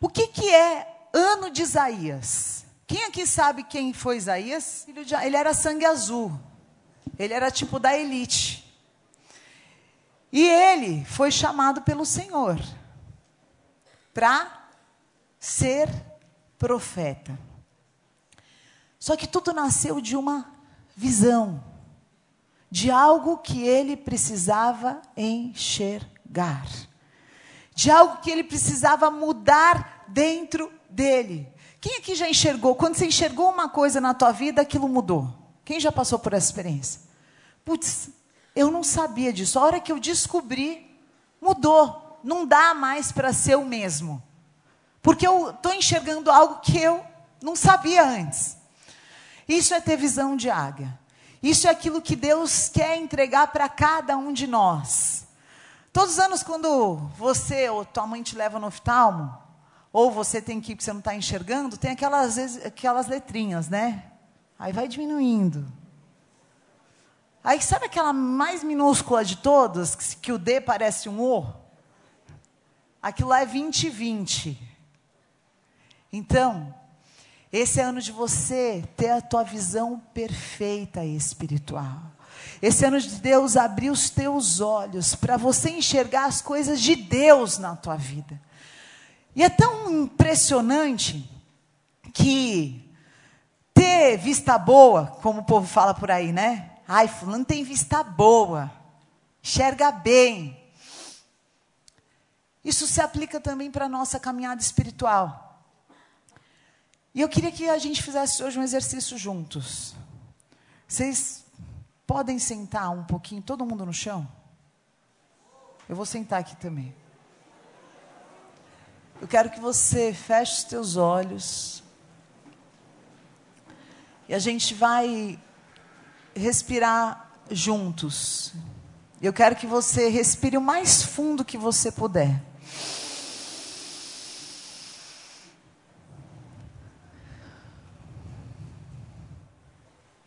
O que, que é ano de Isaías? Quem aqui sabe quem foi Isaías? Ele era sangue azul. Ele era tipo da elite. E ele foi chamado pelo Senhor para ser profeta. Só que tudo nasceu de uma visão, de algo que ele precisava enxergar, de algo que ele precisava mudar dentro dele. Quem aqui já enxergou? Quando você enxergou uma coisa na tua vida, aquilo mudou. Quem já passou por essa experiência? Putz, eu não sabia disso. A hora que eu descobri, mudou. Não dá mais para ser o mesmo. Porque eu estou enxergando algo que eu não sabia antes. Isso é ter visão de águia. Isso é aquilo que Deus quer entregar para cada um de nós. Todos os anos, quando você ou tua mãe te leva no oftalmo, ou você tem que ir porque você não está enxergando, tem aquelas, aquelas letrinhas, né? Aí vai diminuindo. Aí sabe aquela mais minúscula de todas, que, que o D parece um O? Aquilo lá é 2020. Então, esse é ano de você ter a tua visão perfeita espiritual. Esse ano de Deus abrir os teus olhos para você enxergar as coisas de Deus na tua vida. E é tão impressionante que ter vista boa, como o povo fala por aí, né? Ai, fulano tem vista boa, enxerga bem. Isso se aplica também para a nossa caminhada espiritual. E eu queria que a gente fizesse hoje um exercício juntos. Vocês podem sentar um pouquinho, todo mundo no chão? Eu vou sentar aqui também. Eu quero que você feche os teus olhos. E a gente vai respirar juntos. Eu quero que você respire o mais fundo que você puder.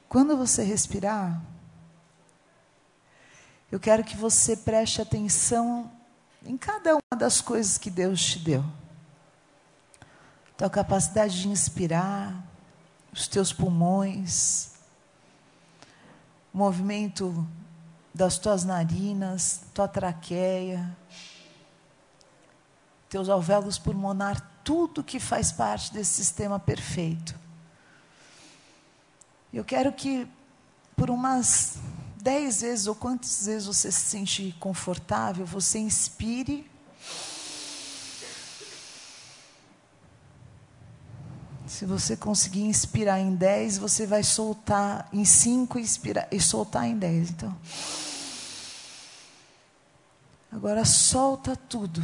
Quando você respirar, eu quero que você preste atenção em cada uma das coisas que Deus te deu. Tua capacidade de inspirar, os teus pulmões, o movimento das tuas narinas, tua traqueia, teus alvéolos pulmonar, tudo que faz parte desse sistema perfeito. Eu quero que por umas dez vezes ou quantas vezes você se sente confortável, você inspire. Se você conseguir inspirar em 10, você vai soltar em 5 e soltar em 10. Então, agora solta tudo.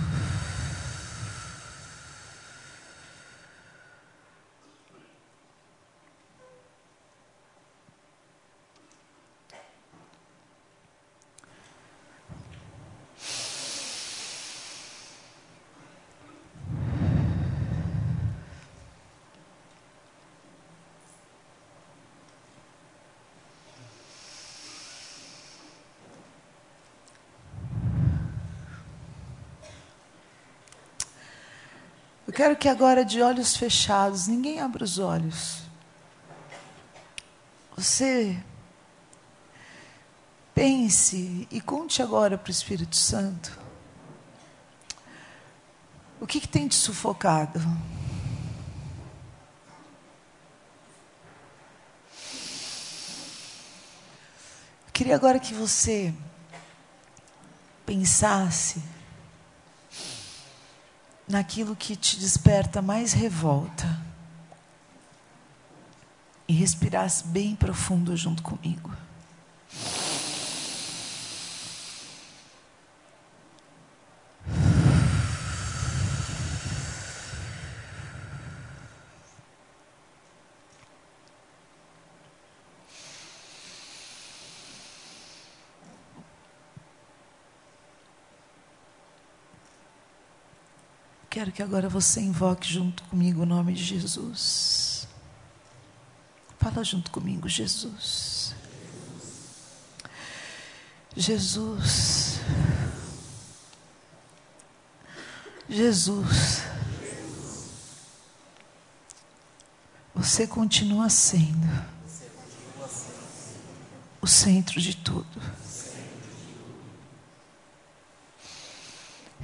Quero que agora, de olhos fechados, ninguém abra os olhos. Você pense e conte agora para o Espírito Santo. O que, que tem te sufocado? Eu queria agora que você pensasse naquilo que te desperta mais revolta e respirasse bem profundo junto comigo. Quero que agora você invoque junto comigo o nome de Jesus. Fala junto comigo, Jesus. Jesus. Jesus. Você continua sendo o centro de tudo.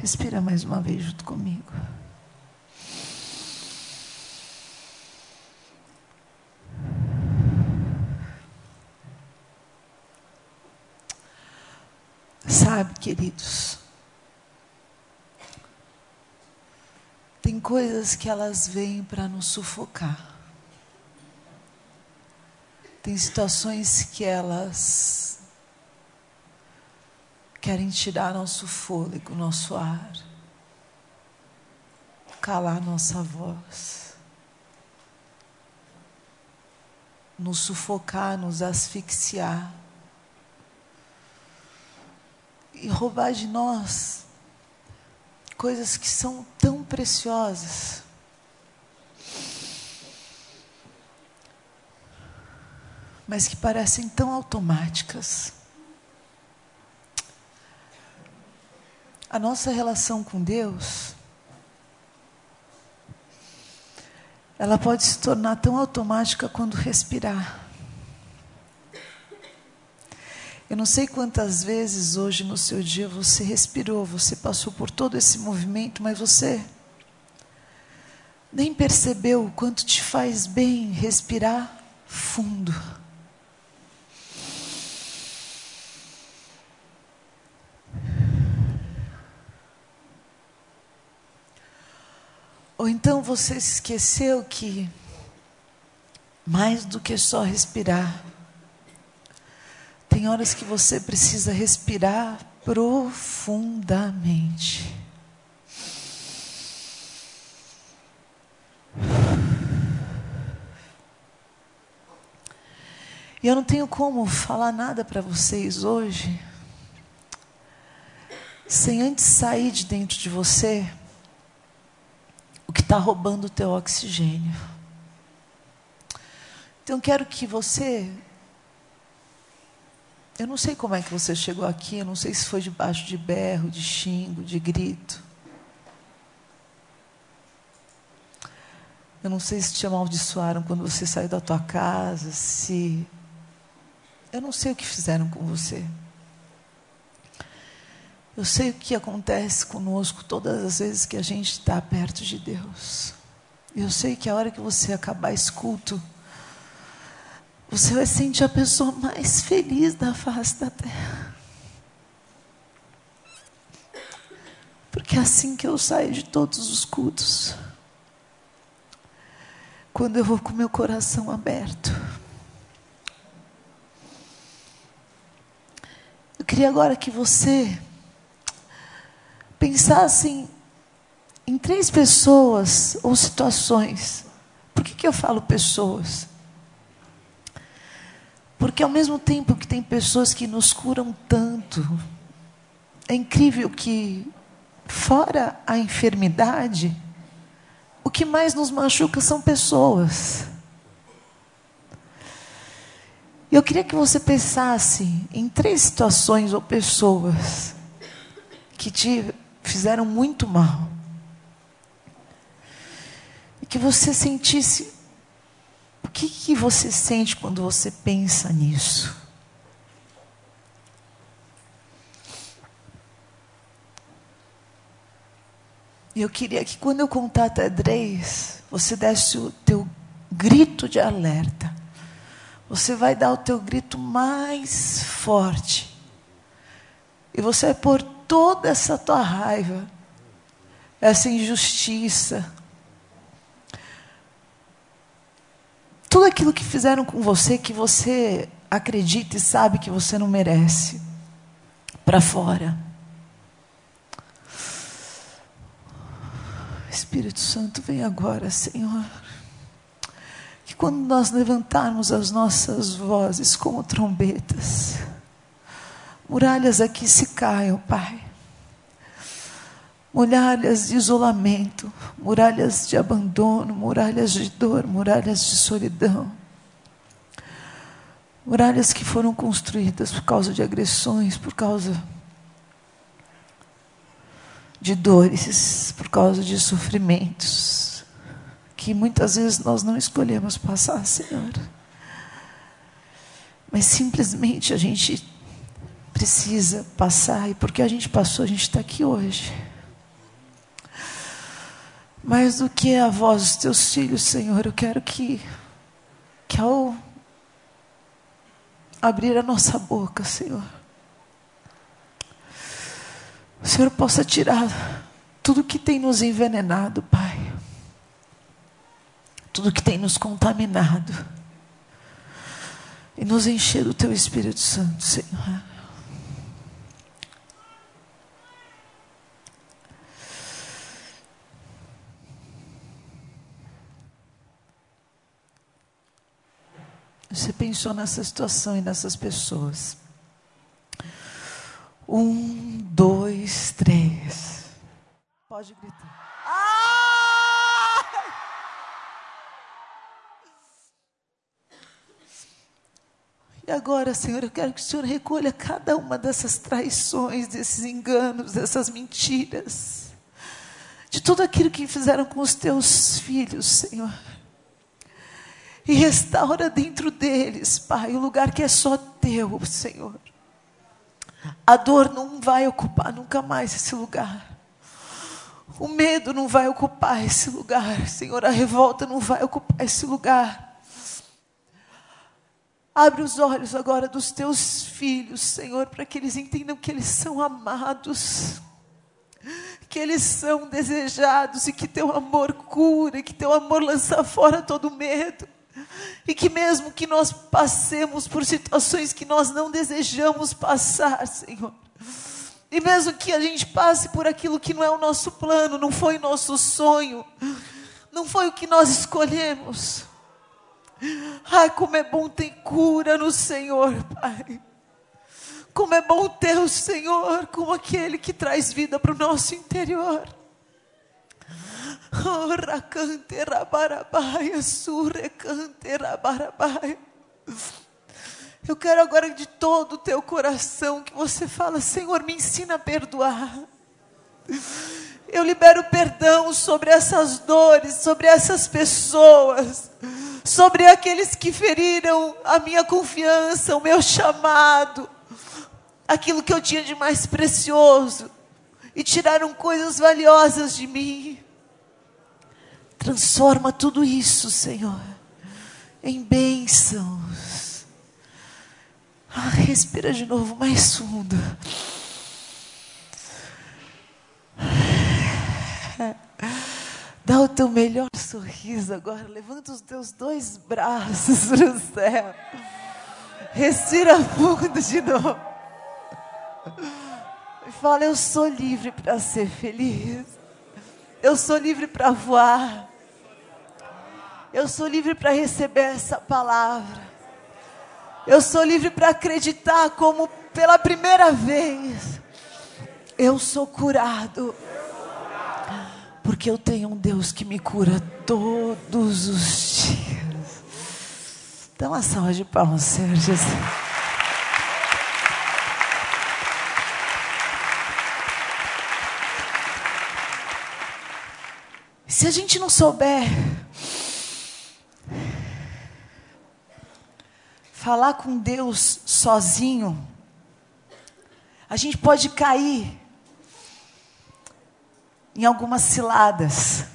Respira mais uma vez junto comigo. Sabe, queridos, tem coisas que elas vêm para nos sufocar. Tem situações que elas querem tirar nosso fôlego, nosso ar, calar nossa voz, nos sufocar, nos asfixiar e roubar de nós coisas que são tão preciosas. Mas que parecem tão automáticas. A nossa relação com Deus, ela pode se tornar tão automática quando respirar. Eu não sei quantas vezes hoje no seu dia você respirou, você passou por todo esse movimento, mas você nem percebeu o quanto te faz bem respirar fundo. Ou então você se esqueceu que mais do que só respirar, tem horas que você precisa respirar profundamente. E eu não tenho como falar nada para vocês hoje sem antes sair de dentro de você o que está roubando o teu oxigênio. Então quero que você eu não sei como é que você chegou aqui, eu não sei se foi debaixo de berro, de xingo, de grito. Eu não sei se te amaldiçoaram quando você saiu da tua casa, se. Eu não sei o que fizeram com você. Eu sei o que acontece conosco todas as vezes que a gente está perto de Deus. Eu sei que a hora que você acabar esse culto, você vai sentir a pessoa mais feliz da face da terra. Porque é assim que eu saio de todos os cultos. Quando eu vou com meu coração aberto. Eu queria agora que você pensasse em três pessoas ou situações. Por que, que eu falo pessoas? Porque ao mesmo tempo que tem pessoas que nos curam tanto, é incrível que, fora a enfermidade, o que mais nos machuca são pessoas. Eu queria que você pensasse em três situações ou pessoas que te fizeram muito mal. E que você sentisse o que, que você sente quando você pensa nisso? E eu queria que quando eu contar até três, você desse o teu grito de alerta. Você vai dar o teu grito mais forte. E você vai pôr toda essa tua raiva, essa injustiça, tudo aquilo que fizeram com você que você acredita e sabe que você não merece, para fora. Espírito Santo, vem agora, Senhor. Que quando nós levantarmos as nossas vozes como trombetas, muralhas aqui se caiam, Pai muralhas de isolamento, muralhas de abandono, muralhas de dor, muralhas de solidão. Muralhas que foram construídas por causa de agressões, por causa de dores, por causa de sofrimentos que muitas vezes nós não escolhemos passar, Senhor. Mas simplesmente a gente precisa passar, e porque a gente passou, a gente está aqui hoje. Mais do que a voz dos teus filhos, Senhor, eu quero que, que ao abrir a nossa boca, Senhor, o Senhor possa tirar tudo que tem nos envenenado, Pai, tudo que tem nos contaminado, e nos encher do Teu Espírito Santo, Senhor. Pensou nessa situação e nessas pessoas. Um, dois, três. Pode gritar. E agora, Senhor, eu quero que o Senhor recolha cada uma dessas traições, desses enganos, dessas mentiras, de tudo aquilo que fizeram com os teus filhos, Senhor e restaura dentro deles, Pai, o lugar que é só teu, Senhor. A dor não vai ocupar nunca mais esse lugar. O medo não vai ocupar esse lugar, Senhor. A revolta não vai ocupar esse lugar. Abre os olhos agora dos teus filhos, Senhor, para que eles entendam que eles são amados, que eles são desejados e que teu amor cura, que teu amor lança fora todo medo. E que mesmo que nós passemos por situações que nós não desejamos passar, Senhor. E mesmo que a gente passe por aquilo que não é o nosso plano, não foi nosso sonho, não foi o que nós escolhemos. Ai, como é bom ter cura no Senhor, Pai. Como é bom ter o Senhor como aquele que traz vida para o nosso interior. Eu quero agora de todo o teu coração que você fala, Senhor, me ensina a perdoar. Eu libero perdão sobre essas dores, sobre essas pessoas, sobre aqueles que feriram a minha confiança, o meu chamado, aquilo que eu tinha de mais precioso e tiraram coisas valiosas de mim. Transforma tudo isso, Senhor, em bênçãos. Ah, respira de novo, mais fundo. Dá o teu melhor sorriso agora. Levanta os teus dois braços para o céu. Respira fundo de novo. Fala: Eu sou livre para ser feliz. Eu sou livre para voar. Eu sou livre para receber essa palavra. Eu sou livre para acreditar como pela primeira vez eu sou curado. Porque eu tenho um Deus que me cura todos os dias. Dá uma salva de palmas, Senhor Jesus. Se a gente não souber falar com Deus sozinho, a gente pode cair em algumas ciladas.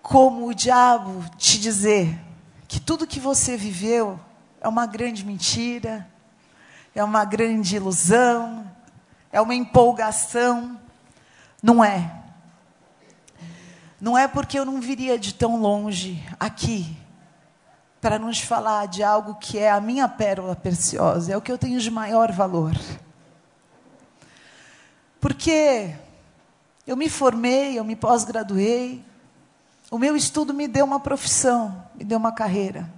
Como o diabo te dizer que tudo que você viveu é uma grande mentira, é uma grande ilusão, é uma empolgação. Não é. Não é porque eu não viria de tão longe aqui para nos falar de algo que é a minha pérola preciosa, é o que eu tenho de maior valor. Porque eu me formei, eu me pós-graduei, o meu estudo me deu uma profissão, me deu uma carreira.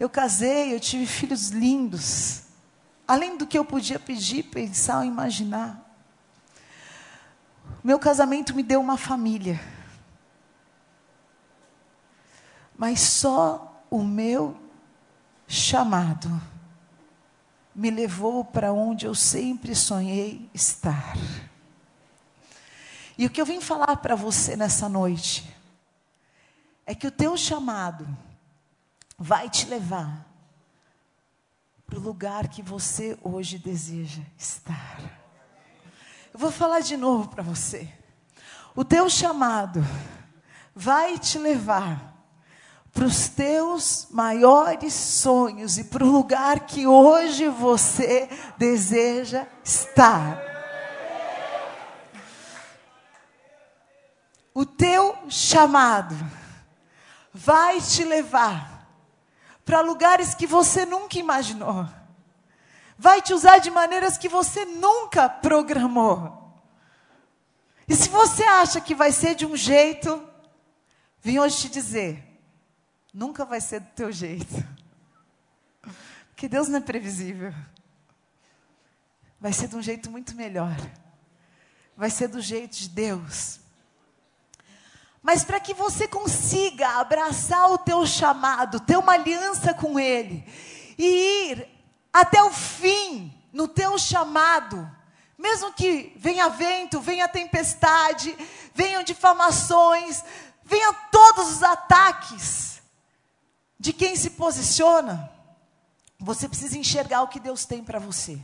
Eu casei, eu tive filhos lindos, além do que eu podia pedir, pensar ou imaginar. Meu casamento me deu uma família. Mas só o meu chamado me levou para onde eu sempre sonhei estar. E o que eu vim falar para você nessa noite é que o teu chamado vai te levar para o lugar que você hoje deseja estar. Eu vou falar de novo para você. O teu chamado vai te levar para os teus maiores sonhos e para o lugar que hoje você deseja estar. O teu chamado vai te levar para lugares que você nunca imaginou. Vai te usar de maneiras que você nunca programou. E se você acha que vai ser de um jeito, vim hoje te dizer: nunca vai ser do teu jeito. Porque Deus não é previsível. Vai ser de um jeito muito melhor. Vai ser do jeito de Deus. Mas para que você consiga abraçar o teu chamado, ter uma aliança com Ele e ir até o fim no teu chamado, mesmo que venha vento, venha tempestade, venham difamações, venham todos os ataques, de quem se posiciona, você precisa enxergar o que Deus tem para você.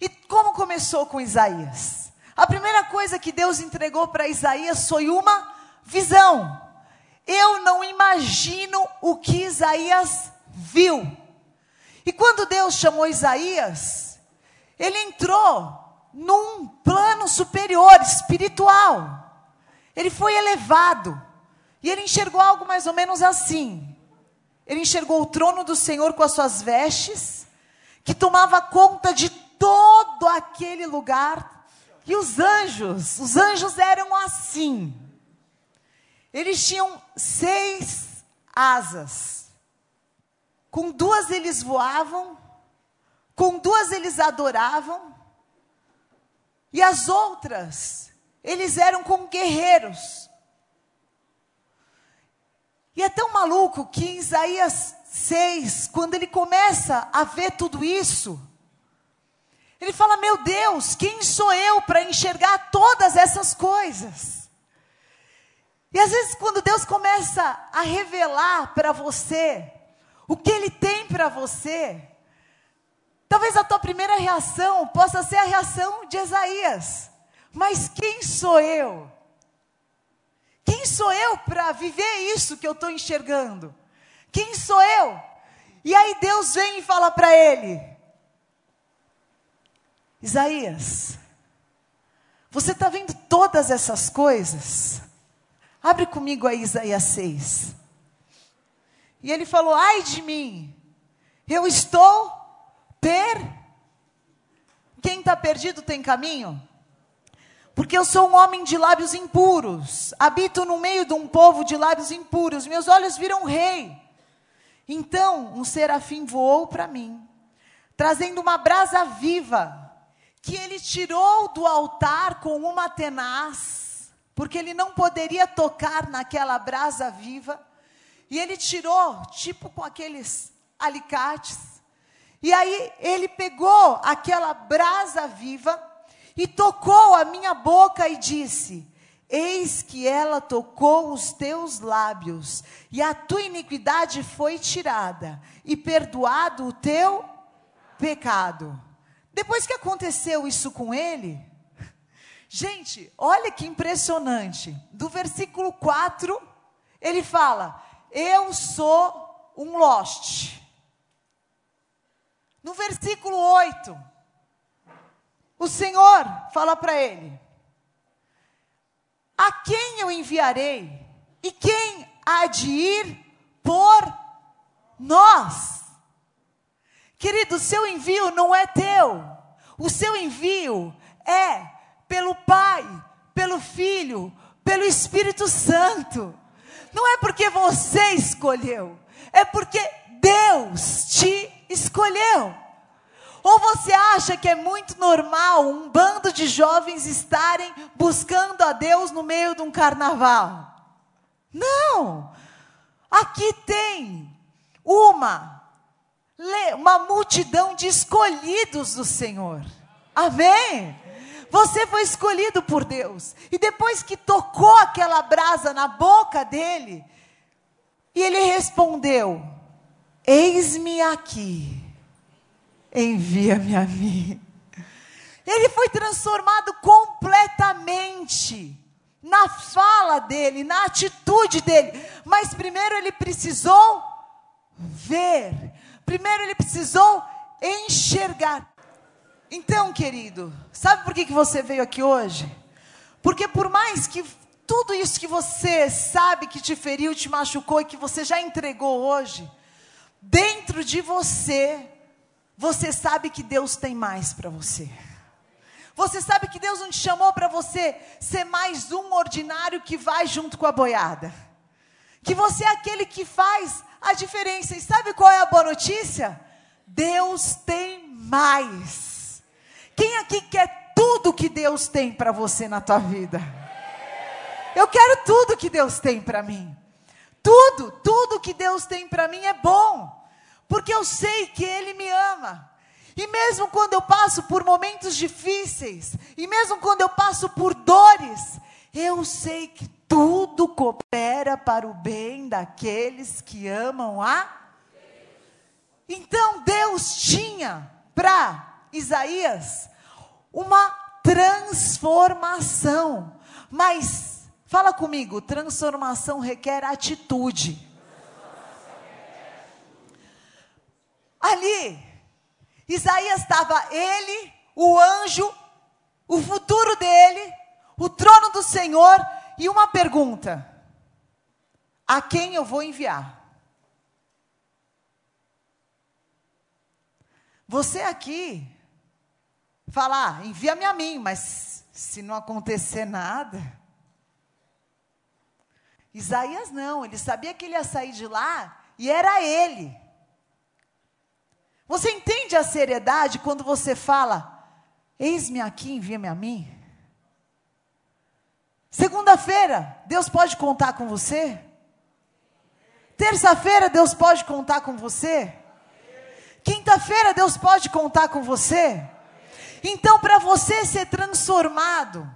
E como começou com Isaías? A primeira coisa que Deus entregou para Isaías foi uma visão. Eu não imagino o que Isaías viu. E quando Deus chamou Isaías, ele entrou num plano superior, espiritual. Ele foi elevado. E ele enxergou algo mais ou menos assim. Ele enxergou o trono do Senhor com as suas vestes, que tomava conta de todo aquele lugar. E os anjos, os anjos eram assim. Eles tinham seis asas. Com duas eles voavam, com duas eles adoravam, e as outras, eles eram como guerreiros. E é tão maluco que em Isaías 6, quando ele começa a ver tudo isso, ele fala: Meu Deus, quem sou eu para enxergar todas essas coisas? E às vezes, quando Deus começa a revelar para você o que Ele tem para você, talvez a tua primeira reação possa ser a reação de Isaías: Mas quem sou eu? Quem sou eu para viver isso que eu estou enxergando? Quem sou eu? E aí Deus vem e fala para ele: Isaías, você está vendo todas essas coisas? Abre comigo aí Isaías 6. E ele falou: Ai de mim, eu estou per. Quem está perdido tem caminho? Porque eu sou um homem de lábios impuros, habito no meio de um povo de lábios impuros, meus olhos viram rei. Então um serafim voou para mim, trazendo uma brasa viva, que ele tirou do altar com uma tenaz, porque ele não poderia tocar naquela brasa viva, e ele tirou, tipo com aqueles alicates, e aí ele pegou aquela brasa viva, e tocou a minha boca e disse: Eis que ela tocou os teus lábios, e a tua iniquidade foi tirada, e perdoado o teu pecado. Depois que aconteceu isso com ele, gente, olha que impressionante. Do versículo 4, ele fala: Eu sou um lost. No versículo 8, o Senhor fala para ele: A quem eu enviarei? E quem há de ir por nós? Querido, o seu envio não é teu. O seu envio é pelo Pai, pelo Filho, pelo Espírito Santo. Não é porque você escolheu, é porque Deus te escolheu. Ou você acha que é muito normal um bando de jovens estarem buscando a Deus no meio de um carnaval? Não! Aqui tem uma uma multidão de escolhidos do Senhor. Amém? Você foi escolhido por Deus. E depois que tocou aquela brasa na boca dele, E ele respondeu: Eis-me aqui, envia-me a mim. Ele foi transformado completamente na fala dele, na atitude dele. Mas primeiro ele precisou ver. Primeiro ele precisou enxergar. Então, querido, sabe por que, que você veio aqui hoje? Porque por mais que tudo isso que você sabe que te feriu, te machucou e que você já entregou hoje, dentro de você, você sabe que Deus tem mais para você. Você sabe que Deus não te chamou para você ser mais um ordinário que vai junto com a boiada. Que você é aquele que faz a diferença. E sabe qual é a boa notícia? Deus tem mais. Quem aqui quer tudo que Deus tem para você na tua vida? Eu quero tudo que Deus tem para mim. Tudo, tudo que Deus tem para mim é bom, porque eu sei que Ele me ama. E mesmo quando eu passo por momentos difíceis, e mesmo quando eu passo por dores, eu sei que tudo coopera para o bem daqueles que amam a. Então Deus tinha para Isaías uma transformação, mas fala comigo, transformação requer atitude. Ali, Isaías estava ele, o anjo, o futuro dele, o trono do Senhor e uma pergunta: a quem eu vou enviar? Você aqui falar, ah, envia-me a mim, mas se não acontecer nada. Isaías não, ele sabia que ele ia sair de lá e era ele. Você entende a seriedade quando você fala: Eis-me aqui, envia-me a mim? Segunda-feira, Deus pode contar com você? Terça-feira, Deus pode contar com você? Quinta-feira, Deus pode contar com você? Então, para você ser transformado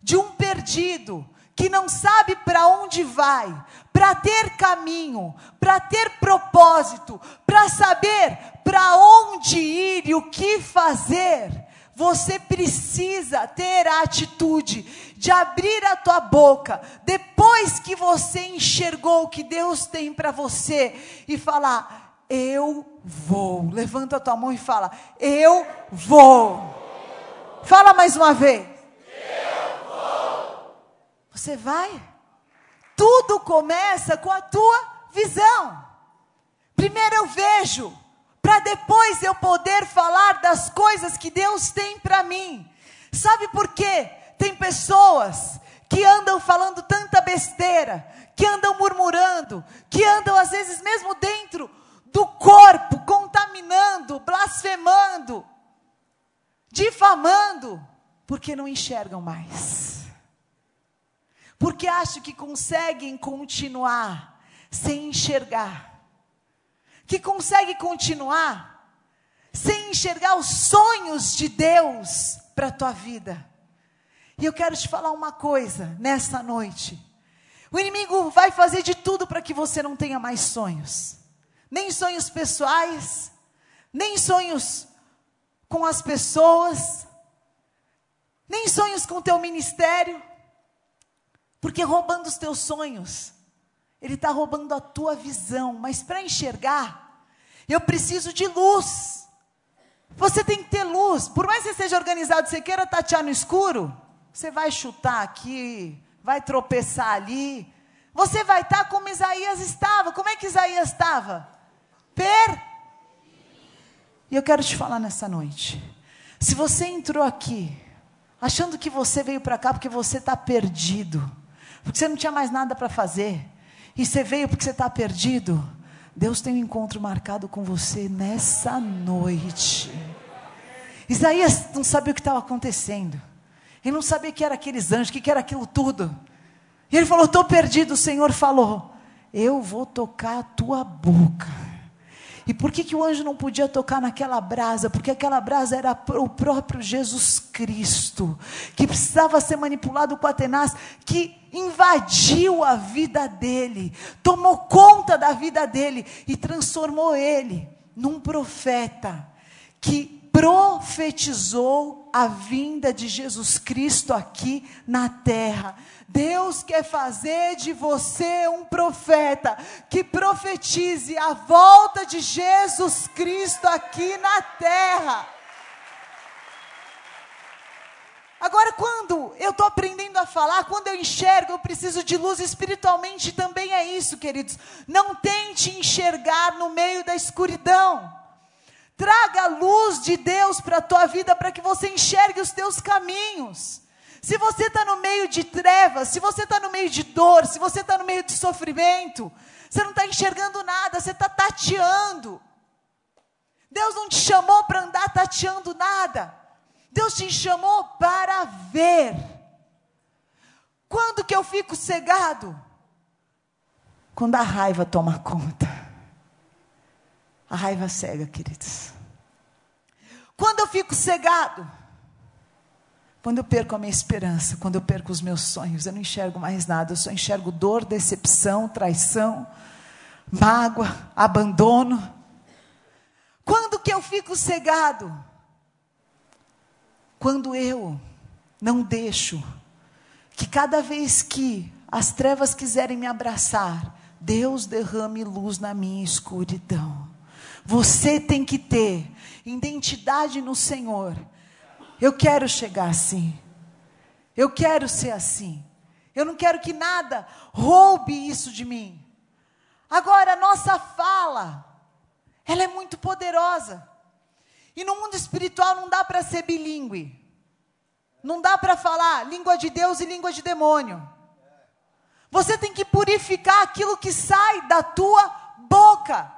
de um perdido que não sabe para onde vai, para ter caminho, para ter propósito, para saber para onde ir e o que fazer, você precisa ter a atitude de abrir a tua boca depois que você enxergou o que Deus tem para você e falar: Eu vou. Levanta a tua mão e fala: Eu vou. Fala mais uma vez. Você vai? Tudo começa com a tua visão. Primeiro eu vejo, para depois eu poder falar das coisas que Deus tem para mim. Sabe por quê? Tem pessoas que andam falando tanta besteira, que andam murmurando, que andam às vezes mesmo dentro do corpo, contaminando, blasfemando, difamando, porque não enxergam mais porque acham que conseguem continuar sem enxergar, que conseguem continuar sem enxergar os sonhos de Deus para a tua vida. E eu quero te falar uma coisa nessa noite. O inimigo vai fazer de tudo para que você não tenha mais sonhos. Nem sonhos pessoais, nem sonhos com as pessoas, nem sonhos com o teu ministério. Porque roubando os teus sonhos, ele está roubando a tua visão. Mas para enxergar, eu preciso de luz. Você tem que ter luz. Por mais que você seja organizado, você queira tatear no escuro, você vai chutar aqui, vai tropeçar ali. Você vai estar tá como Isaías estava. Como é que Isaías estava? Per. E eu quero te falar nessa noite. Se você entrou aqui, achando que você veio para cá porque você está perdido, porque você não tinha mais nada para fazer, e você veio porque você está perdido, Deus tem um encontro marcado com você nessa noite. Isaías não sabia o que estava acontecendo, ele não sabia que era aqueles anjos, que, que era aquilo tudo. E ele falou: Estou perdido. O Senhor falou: Eu vou tocar a tua boca. E por que, que o anjo não podia tocar naquela brasa? Porque aquela brasa era o próprio Jesus Cristo, que precisava ser manipulado com Atenas, que invadiu a vida dele, tomou conta da vida dele e transformou ele num profeta que profetizou a vinda de Jesus Cristo aqui na terra. Deus quer fazer de você um profeta que profetize a volta de Jesus Cristo aqui na terra. Agora, quando eu estou aprendendo a falar, quando eu enxergo, eu preciso de luz espiritualmente também é isso, queridos. Não tente enxergar no meio da escuridão. Traga a luz de Deus para a tua vida para que você enxergue os teus caminhos. Se você está no meio de trevas, se você está no meio de dor, se você está no meio de sofrimento, você não está enxergando nada, você está tateando. Deus não te chamou para andar tateando nada. Deus te chamou para ver. Quando que eu fico cegado? Quando a raiva toma conta. A raiva cega, queridos. Quando eu fico cegado, quando eu perco a minha esperança, quando eu perco os meus sonhos, eu não enxergo mais nada, eu só enxergo dor, decepção, traição, mágoa, abandono. Quando que eu fico cegado? Quando eu não deixo que cada vez que as trevas quiserem me abraçar, Deus derrame luz na minha escuridão. Você tem que ter identidade no Senhor. Eu quero chegar assim. Eu quero ser assim. Eu não quero que nada roube isso de mim. Agora, a nossa fala, ela é muito poderosa. E no mundo espiritual não dá para ser bilíngue. Não dá para falar língua de Deus e língua de demônio. Você tem que purificar aquilo que sai da tua boca.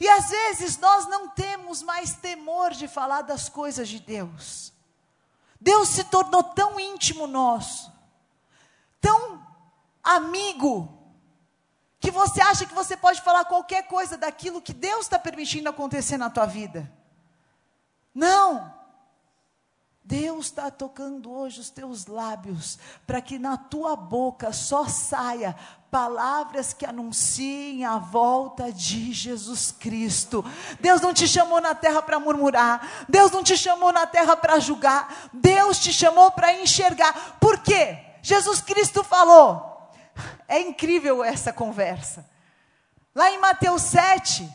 E às vezes nós não temos mais temor de falar das coisas de Deus. Deus se tornou tão íntimo nosso, tão amigo, que você acha que você pode falar qualquer coisa daquilo que Deus está permitindo acontecer na tua vida. Não! Deus está tocando hoje os teus lábios, para que na tua boca só saia palavras que anunciem a volta de Jesus Cristo. Deus não te chamou na terra para murmurar, Deus não te chamou na terra para julgar, Deus te chamou para enxergar. Por quê? Jesus Cristo falou. É incrível essa conversa. Lá em Mateus 7,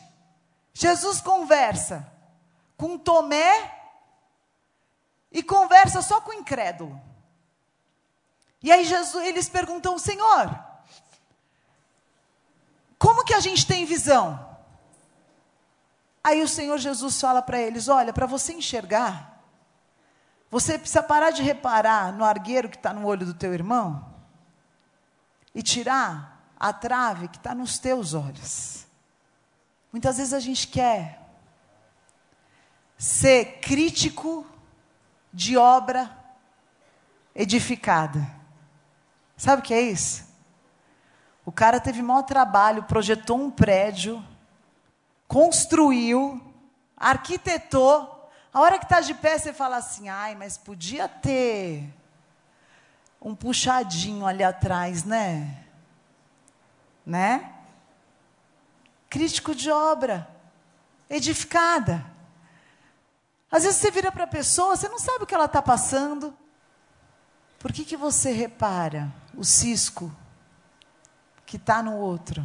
Jesus conversa com Tomé e conversa só com o incrédulo. E aí Jesus, eles perguntam, Senhor, como que a gente tem visão? Aí o Senhor Jesus fala para eles: olha, para você enxergar, você precisa parar de reparar no argueiro que está no olho do teu irmão e tirar a trave que está nos teus olhos. Muitas vezes a gente quer ser crítico de obra edificada. Sabe o que é isso? O cara teve maior trabalho, projetou um prédio, construiu, arquitetou. A hora que está de pé, você fala assim: ai, mas podia ter um puxadinho ali atrás, né? Né? Crítico de obra, edificada. Às vezes você vira para a pessoa, você não sabe o que ela está passando. Por que, que você repara o cisco que está no outro,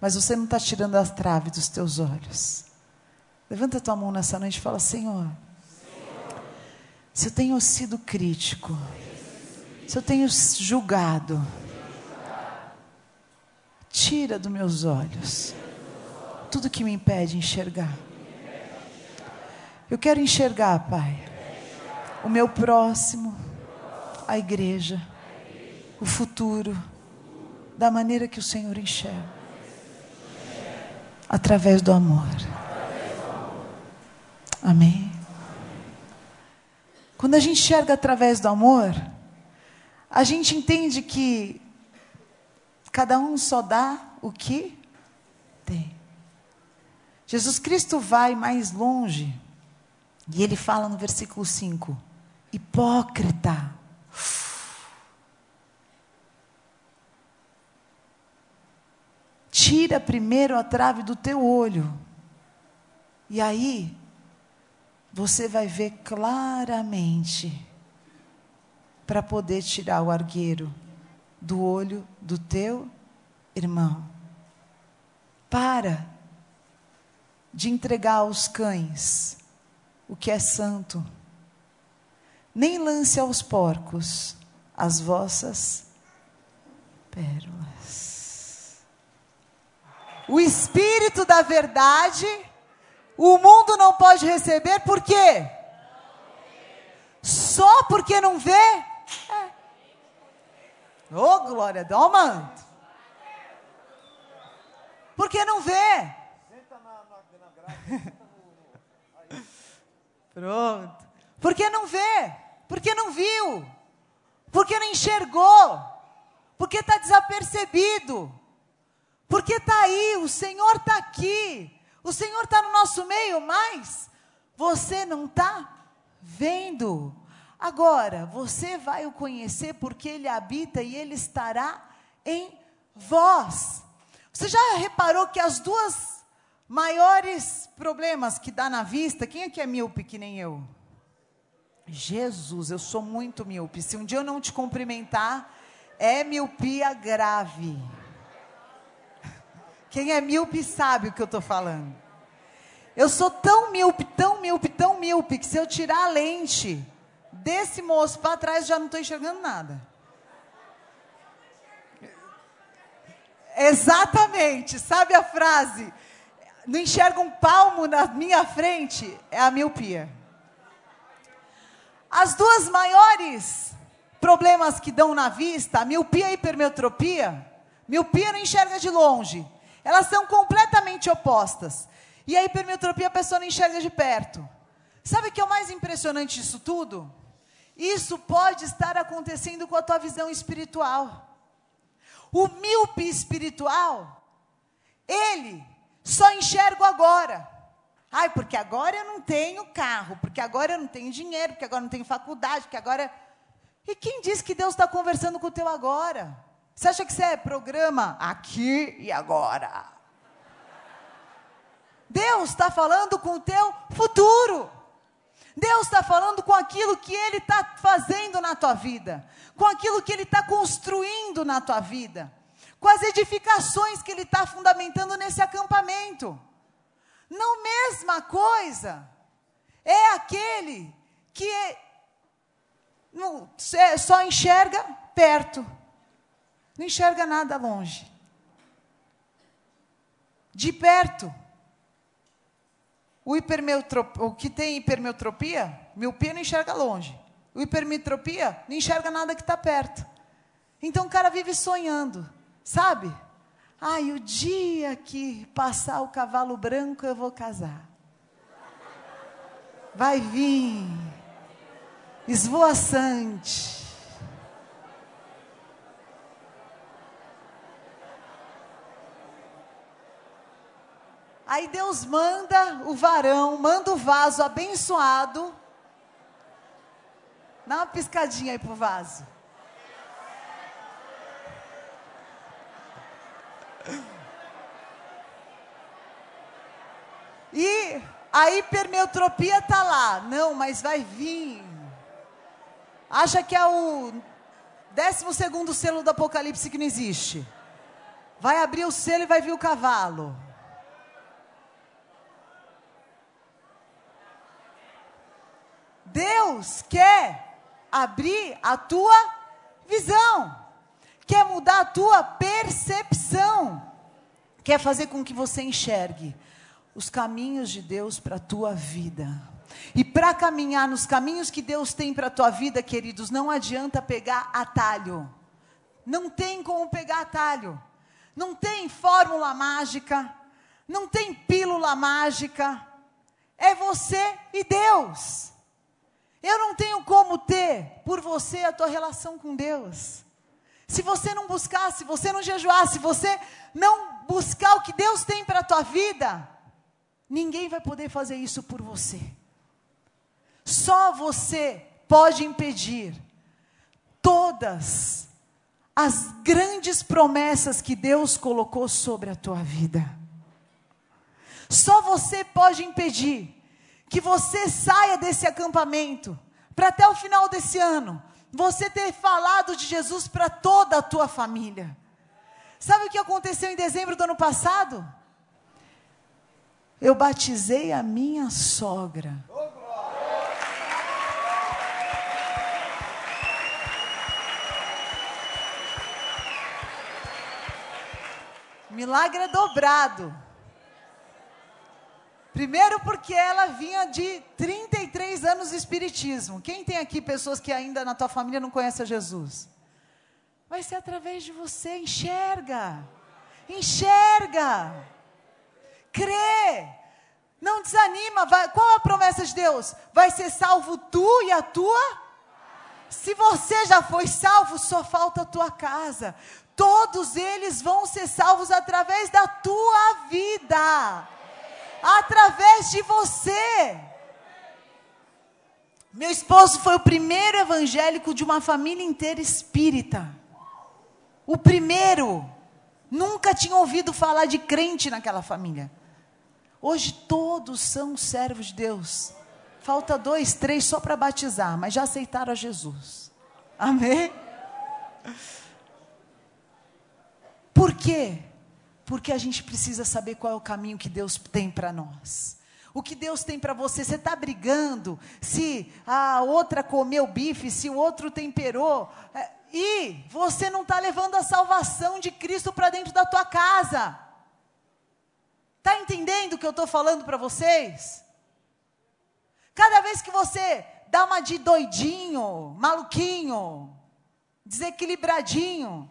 mas você não está tirando a trave dos teus olhos? Levanta a tua mão nessa noite e fala: Senhor, se eu tenho sido crítico, se eu tenho julgado, tira dos meus olhos tudo que me impede de enxergar. Eu quero enxergar, Pai, o meu próximo, a igreja, o futuro, da maneira que o Senhor enxerga através do amor. Amém. Quando a gente enxerga através do amor, a gente entende que cada um só dá o que tem. Jesus Cristo vai mais longe. E ele fala no versículo 5: Hipócrita. Tira primeiro a trave do teu olho. E aí, você vai ver claramente para poder tirar o argueiro do olho do teu irmão. Para de entregar aos cães o que é santo. Nem lance aos porcos as vossas pérolas. O espírito da verdade, o mundo não pode receber, por quê? Só porque não vê? É. Oh, glória, dá manto. Porque não vê. Pronto. Porque não vê, porque não viu, porque não enxergou, porque está desapercebido, porque está aí, o Senhor está aqui, o Senhor está no nosso meio, mas você não está vendo. Agora, você vai o conhecer porque ele habita e ele estará em vós. Você já reparou que as duas Maiores problemas que dá na vista, quem é que é míope que nem eu? Jesus, eu sou muito míope. Se um dia eu não te cumprimentar, é miopia grave. Quem é míope sabe o que eu estou falando. Eu sou tão míope, tão míope, tão míope, que se eu tirar a lente desse moço para trás, já não estou enxergando nada. Exatamente, sabe a frase? Não enxerga um palmo na minha frente, é a miopia. As duas maiores problemas que dão na vista, miopia e hipermetropia, miopia não enxerga de longe. Elas são completamente opostas. E a hipermetropia a pessoa não enxerga de perto. Sabe o que é o mais impressionante disso tudo? Isso pode estar acontecendo com a tua visão espiritual. O míope espiritual, ele só enxergo agora. Ai, porque agora eu não tenho carro, porque agora eu não tenho dinheiro, porque agora eu não tenho faculdade, porque agora. E quem diz que Deus está conversando com o teu agora? Você acha que você é programa aqui e agora? Deus está falando com o teu futuro. Deus está falando com aquilo que Ele está fazendo na tua vida, com aquilo que Ele está construindo na tua vida com as edificações que ele está fundamentando nesse acampamento. Não mesma coisa é aquele que é, não, só enxerga perto, não enxerga nada longe. De perto, o, o que tem hipermetropia, miopia não enxerga longe. O hipermetropia não enxerga nada que está perto. Então o cara vive sonhando. Sabe? Ai, o dia que passar o cavalo branco eu vou casar. Vai vir esvoaçante. Aí Deus manda o varão, manda o vaso abençoado. Dá uma piscadinha aí pro vaso. E a hipermetropia está lá. Não, mas vai vir. Acha que é o décimo segundo selo do Apocalipse que não existe. Vai abrir o selo e vai vir o cavalo. Deus quer abrir a tua visão quer mudar a tua percepção, quer fazer com que você enxergue os caminhos de Deus para a tua vida. E para caminhar nos caminhos que Deus tem para a tua vida, queridos, não adianta pegar atalho. Não tem como pegar atalho. Não tem fórmula mágica. Não tem pílula mágica. É você e Deus. Eu não tenho como ter por você a tua relação com Deus. Se você não buscar, se você não jejuar, se você não buscar o que Deus tem para a tua vida, Ninguém vai poder fazer isso por você. Só você pode impedir todas as grandes promessas que Deus colocou sobre a tua vida. Só você pode impedir que você saia desse acampamento para até o final desse ano você ter falado de Jesus para toda a tua família. Sabe o que aconteceu em dezembro do ano passado? Eu batizei a minha sogra. Milagre é dobrado. Primeiro porque ela vinha de 33 anos de espiritismo. Quem tem aqui pessoas que ainda na tua família não conhecem Jesus? Vai ser através de você, enxerga. Enxerga. Crê. Não desanima. Vai, qual a promessa de Deus? Vai ser salvo tu e a tua? Se você já foi salvo, só falta a tua casa. Todos eles vão ser salvos através da tua vida através de você. Meu esposo foi o primeiro evangélico de uma família inteira espírita. O primeiro. Nunca tinha ouvido falar de crente naquela família. Hoje todos são servos de Deus. Falta dois, três só para batizar, mas já aceitaram a Jesus. Amém? Por quê? Porque a gente precisa saber qual é o caminho que Deus tem para nós. O que Deus tem para você? Você está brigando se a outra comeu bife, se o outro temperou, é, e você não está levando a salvação de Cristo para dentro da tua casa. Está entendendo o que eu estou falando para vocês? Cada vez que você dá uma de doidinho, maluquinho, desequilibradinho,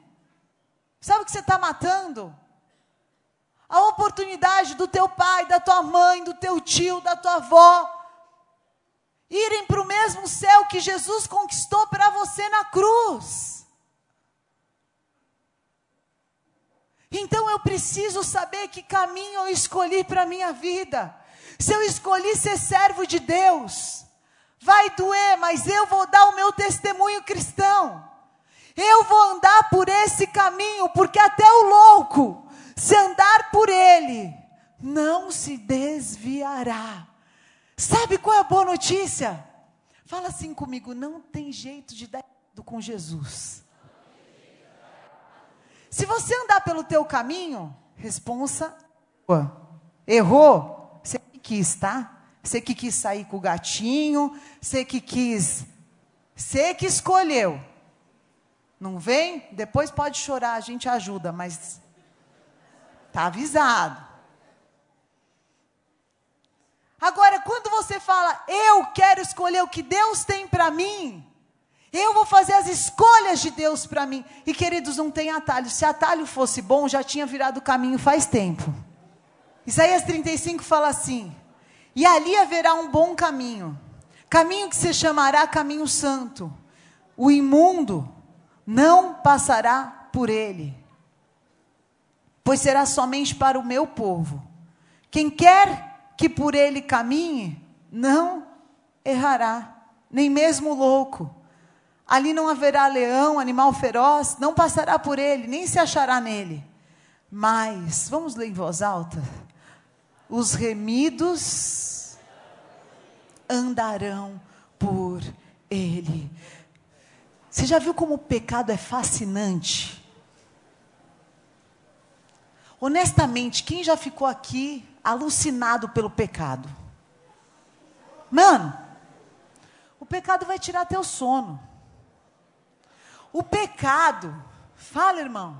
sabe o que você está matando? A oportunidade do teu pai, da tua mãe, do teu tio, da tua avó, irem para o mesmo céu que Jesus conquistou para você na cruz. Então eu preciso saber que caminho eu escolhi para a minha vida. Se eu escolhi ser servo de Deus, vai doer, mas eu vou dar o meu testemunho cristão. Eu vou andar por esse caminho, porque até o louco, se andar por ele, não se desviará. Sabe qual é a boa notícia? Fala assim comigo: não tem jeito de dar errado com Jesus. Se você andar pelo teu caminho, responsa. Errou? Você que quis, tá? Você que quis sair com o gatinho, você que quis, você que escolheu. Não vem? Depois pode chorar, a gente ajuda, mas Está avisado. Agora, quando você fala, eu quero escolher o que Deus tem para mim, eu vou fazer as escolhas de Deus para mim. E queridos, não tem atalho. Se atalho fosse bom, já tinha virado caminho faz tempo. Isaías 35 fala assim: E ali haverá um bom caminho, caminho que se chamará caminho santo. O imundo não passará por ele pois será somente para o meu povo. Quem quer que por ele caminhe, não errará, nem mesmo louco. Ali não haverá leão, animal feroz, não passará por ele, nem se achará nele. Mas, vamos ler em voz alta: os remidos andarão por ele. Você já viu como o pecado é fascinante? Honestamente, quem já ficou aqui alucinado pelo pecado? Mano, o pecado vai tirar teu sono. O pecado, fala irmão,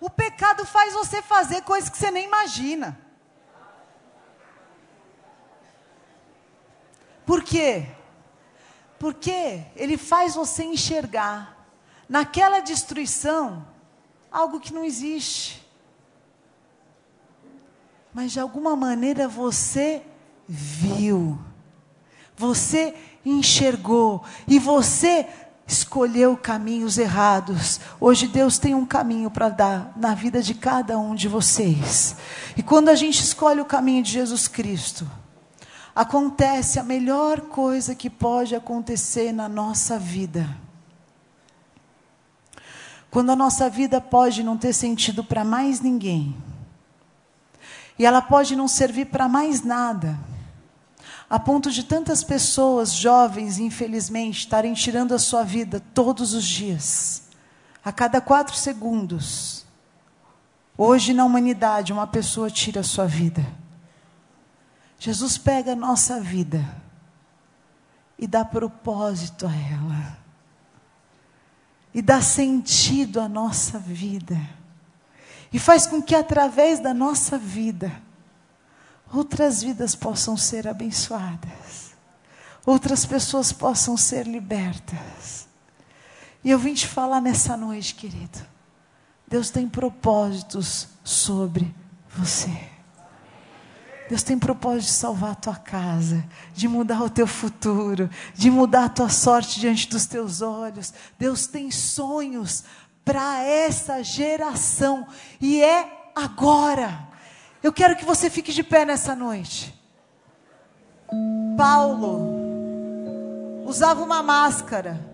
o pecado faz você fazer coisas que você nem imagina. Por quê? Porque ele faz você enxergar naquela destruição algo que não existe. Mas de alguma maneira você viu, você enxergou e você escolheu caminhos errados. Hoje Deus tem um caminho para dar na vida de cada um de vocês. E quando a gente escolhe o caminho de Jesus Cristo, acontece a melhor coisa que pode acontecer na nossa vida. Quando a nossa vida pode não ter sentido para mais ninguém, e ela pode não servir para mais nada, a ponto de tantas pessoas jovens, infelizmente, estarem tirando a sua vida todos os dias, a cada quatro segundos. Hoje, na humanidade, uma pessoa tira a sua vida. Jesus pega a nossa vida e dá propósito a ela, e dá sentido à nossa vida, e faz com que através da nossa vida, outras vidas possam ser abençoadas, outras pessoas possam ser libertas. E eu vim te falar nessa noite, querido, Deus tem propósitos sobre você. Deus tem propósito de salvar a tua casa, de mudar o teu futuro, de mudar a tua sorte diante dos teus olhos. Deus tem sonhos para essa geração e é agora. Eu quero que você fique de pé nessa noite. Paulo usava uma máscara.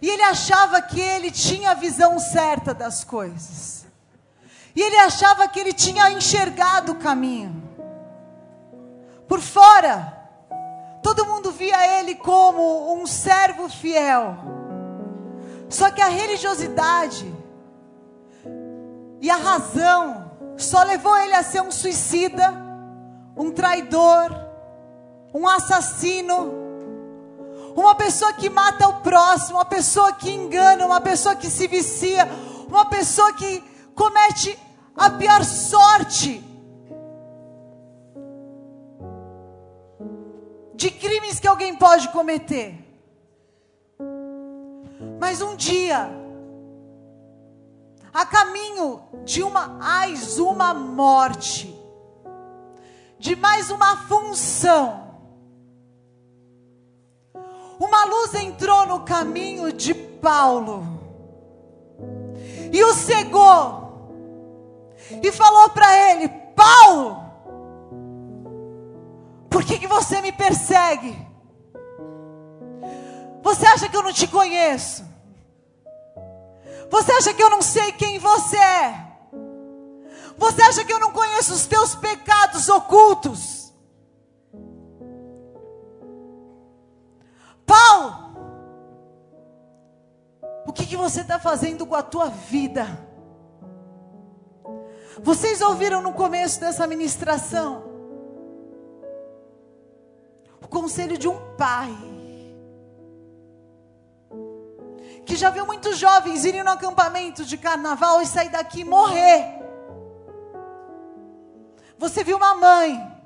E ele achava que ele tinha a visão certa das coisas. E ele achava que ele tinha enxergado o caminho. Por fora, todo mundo via ele como um servo fiel. Só que a religiosidade e a razão só levou ele a ser um suicida, um traidor, um assassino, uma pessoa que mata o próximo, uma pessoa que engana, uma pessoa que se vicia, uma pessoa que comete a pior sorte de crimes que alguém pode cometer. Mas um dia, a caminho de uma mais uma morte, de mais uma função, uma luz entrou no caminho de Paulo e o cegou e falou para ele: Paulo, por que, que você me persegue? Você acha que eu não te conheço? Você acha que eu não sei quem você é? Você acha que eu não conheço os teus pecados ocultos? Paulo, o que, que você está fazendo com a tua vida? Vocês ouviram no começo dessa ministração o conselho de um pai que já viu muitos jovens irem no acampamento de carnaval e sair daqui e morrer. Você viu uma mãe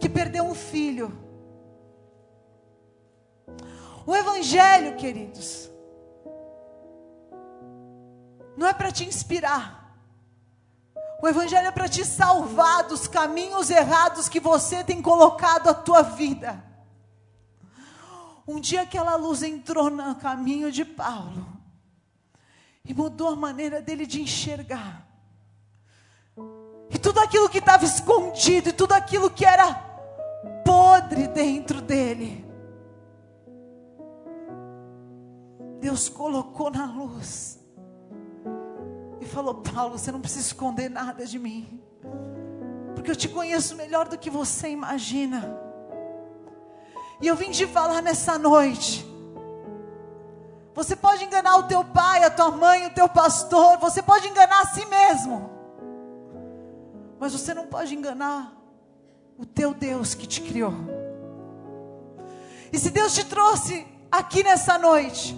que perdeu um filho. O Evangelho, queridos, não é para te inspirar. O Evangelho é para te salvar dos caminhos errados que você tem colocado a tua vida. Um dia aquela luz entrou no caminho de Paulo e mudou a maneira dele de enxergar. E tudo aquilo que estava escondido, e tudo aquilo que era podre dentro dele, Deus colocou na luz e falou: Paulo, você não precisa esconder nada de mim, porque eu te conheço melhor do que você imagina. E eu vim te falar nessa noite. Você pode enganar o teu pai, a tua mãe, o teu pastor, você pode enganar a si mesmo, mas você não pode enganar o teu Deus que te criou. E se Deus te trouxe aqui nessa noite,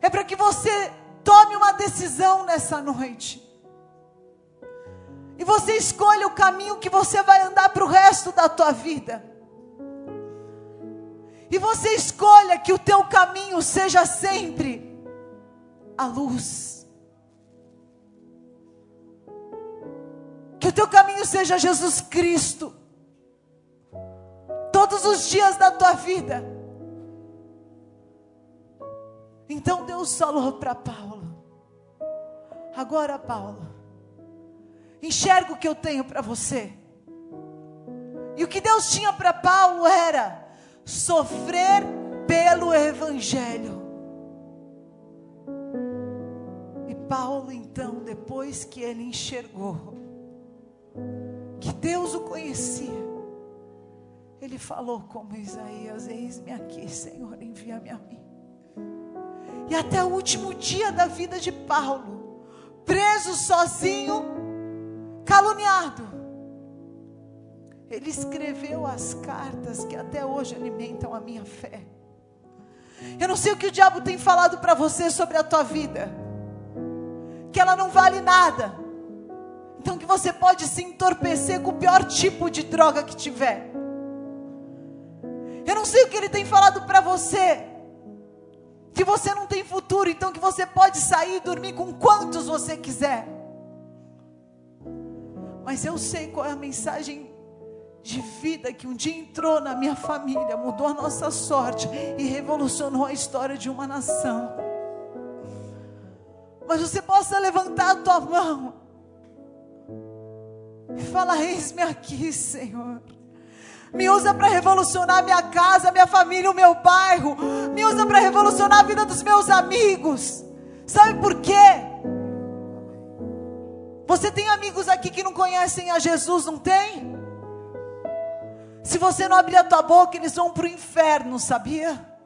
é para que você tome uma decisão nessa noite. E você escolha o caminho que você vai andar para o resto da tua vida. E você escolha que o teu caminho seja sempre a luz. Que o teu caminho seja Jesus Cristo todos os dias da tua vida. Então Deus falou para Paulo: Agora, Paulo, enxerga o que eu tenho para você. E o que Deus tinha para Paulo era sofrer pelo Evangelho. E Paulo, então, depois que ele enxergou que Deus o conhecia, ele falou como Isaías: Eis-me aqui, Senhor, envia-me a mim. E até o último dia da vida de Paulo, preso sozinho, caluniado, ele escreveu as cartas que até hoje alimentam a minha fé. Eu não sei o que o diabo tem falado para você sobre a tua vida, que ela não vale nada. Então que você pode se entorpecer com o pior tipo de droga que tiver. Eu não sei o que ele tem falado para você, que você não tem futuro, então que você pode sair e dormir com quantos você quiser. Mas eu sei qual é a mensagem de vida que um dia entrou na minha família, mudou a nossa sorte e revolucionou a história de uma nação. Mas você possa levantar a tua mão e falar: Eis-me aqui, Senhor. Me usa para revolucionar minha casa, minha família, o meu bairro. Me usa para revolucionar a vida dos meus amigos. Sabe por quê? Você tem amigos aqui que não conhecem a Jesus, não tem? Se você não abrir a tua boca, eles vão para o inferno, sabia?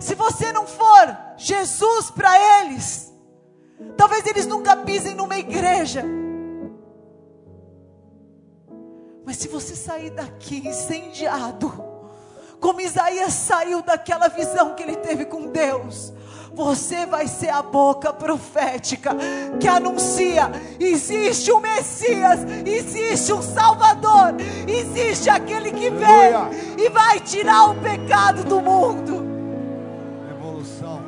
Se você não for Jesus para eles, talvez eles nunca pisem numa igreja. Mas se você sair daqui incendiado, como Isaías saiu daquela visão que ele teve com Deus, você vai ser a boca profética que anuncia: existe um Messias, existe um Salvador, existe aquele que Aleluia. vem e vai tirar o pecado do mundo. Evolução.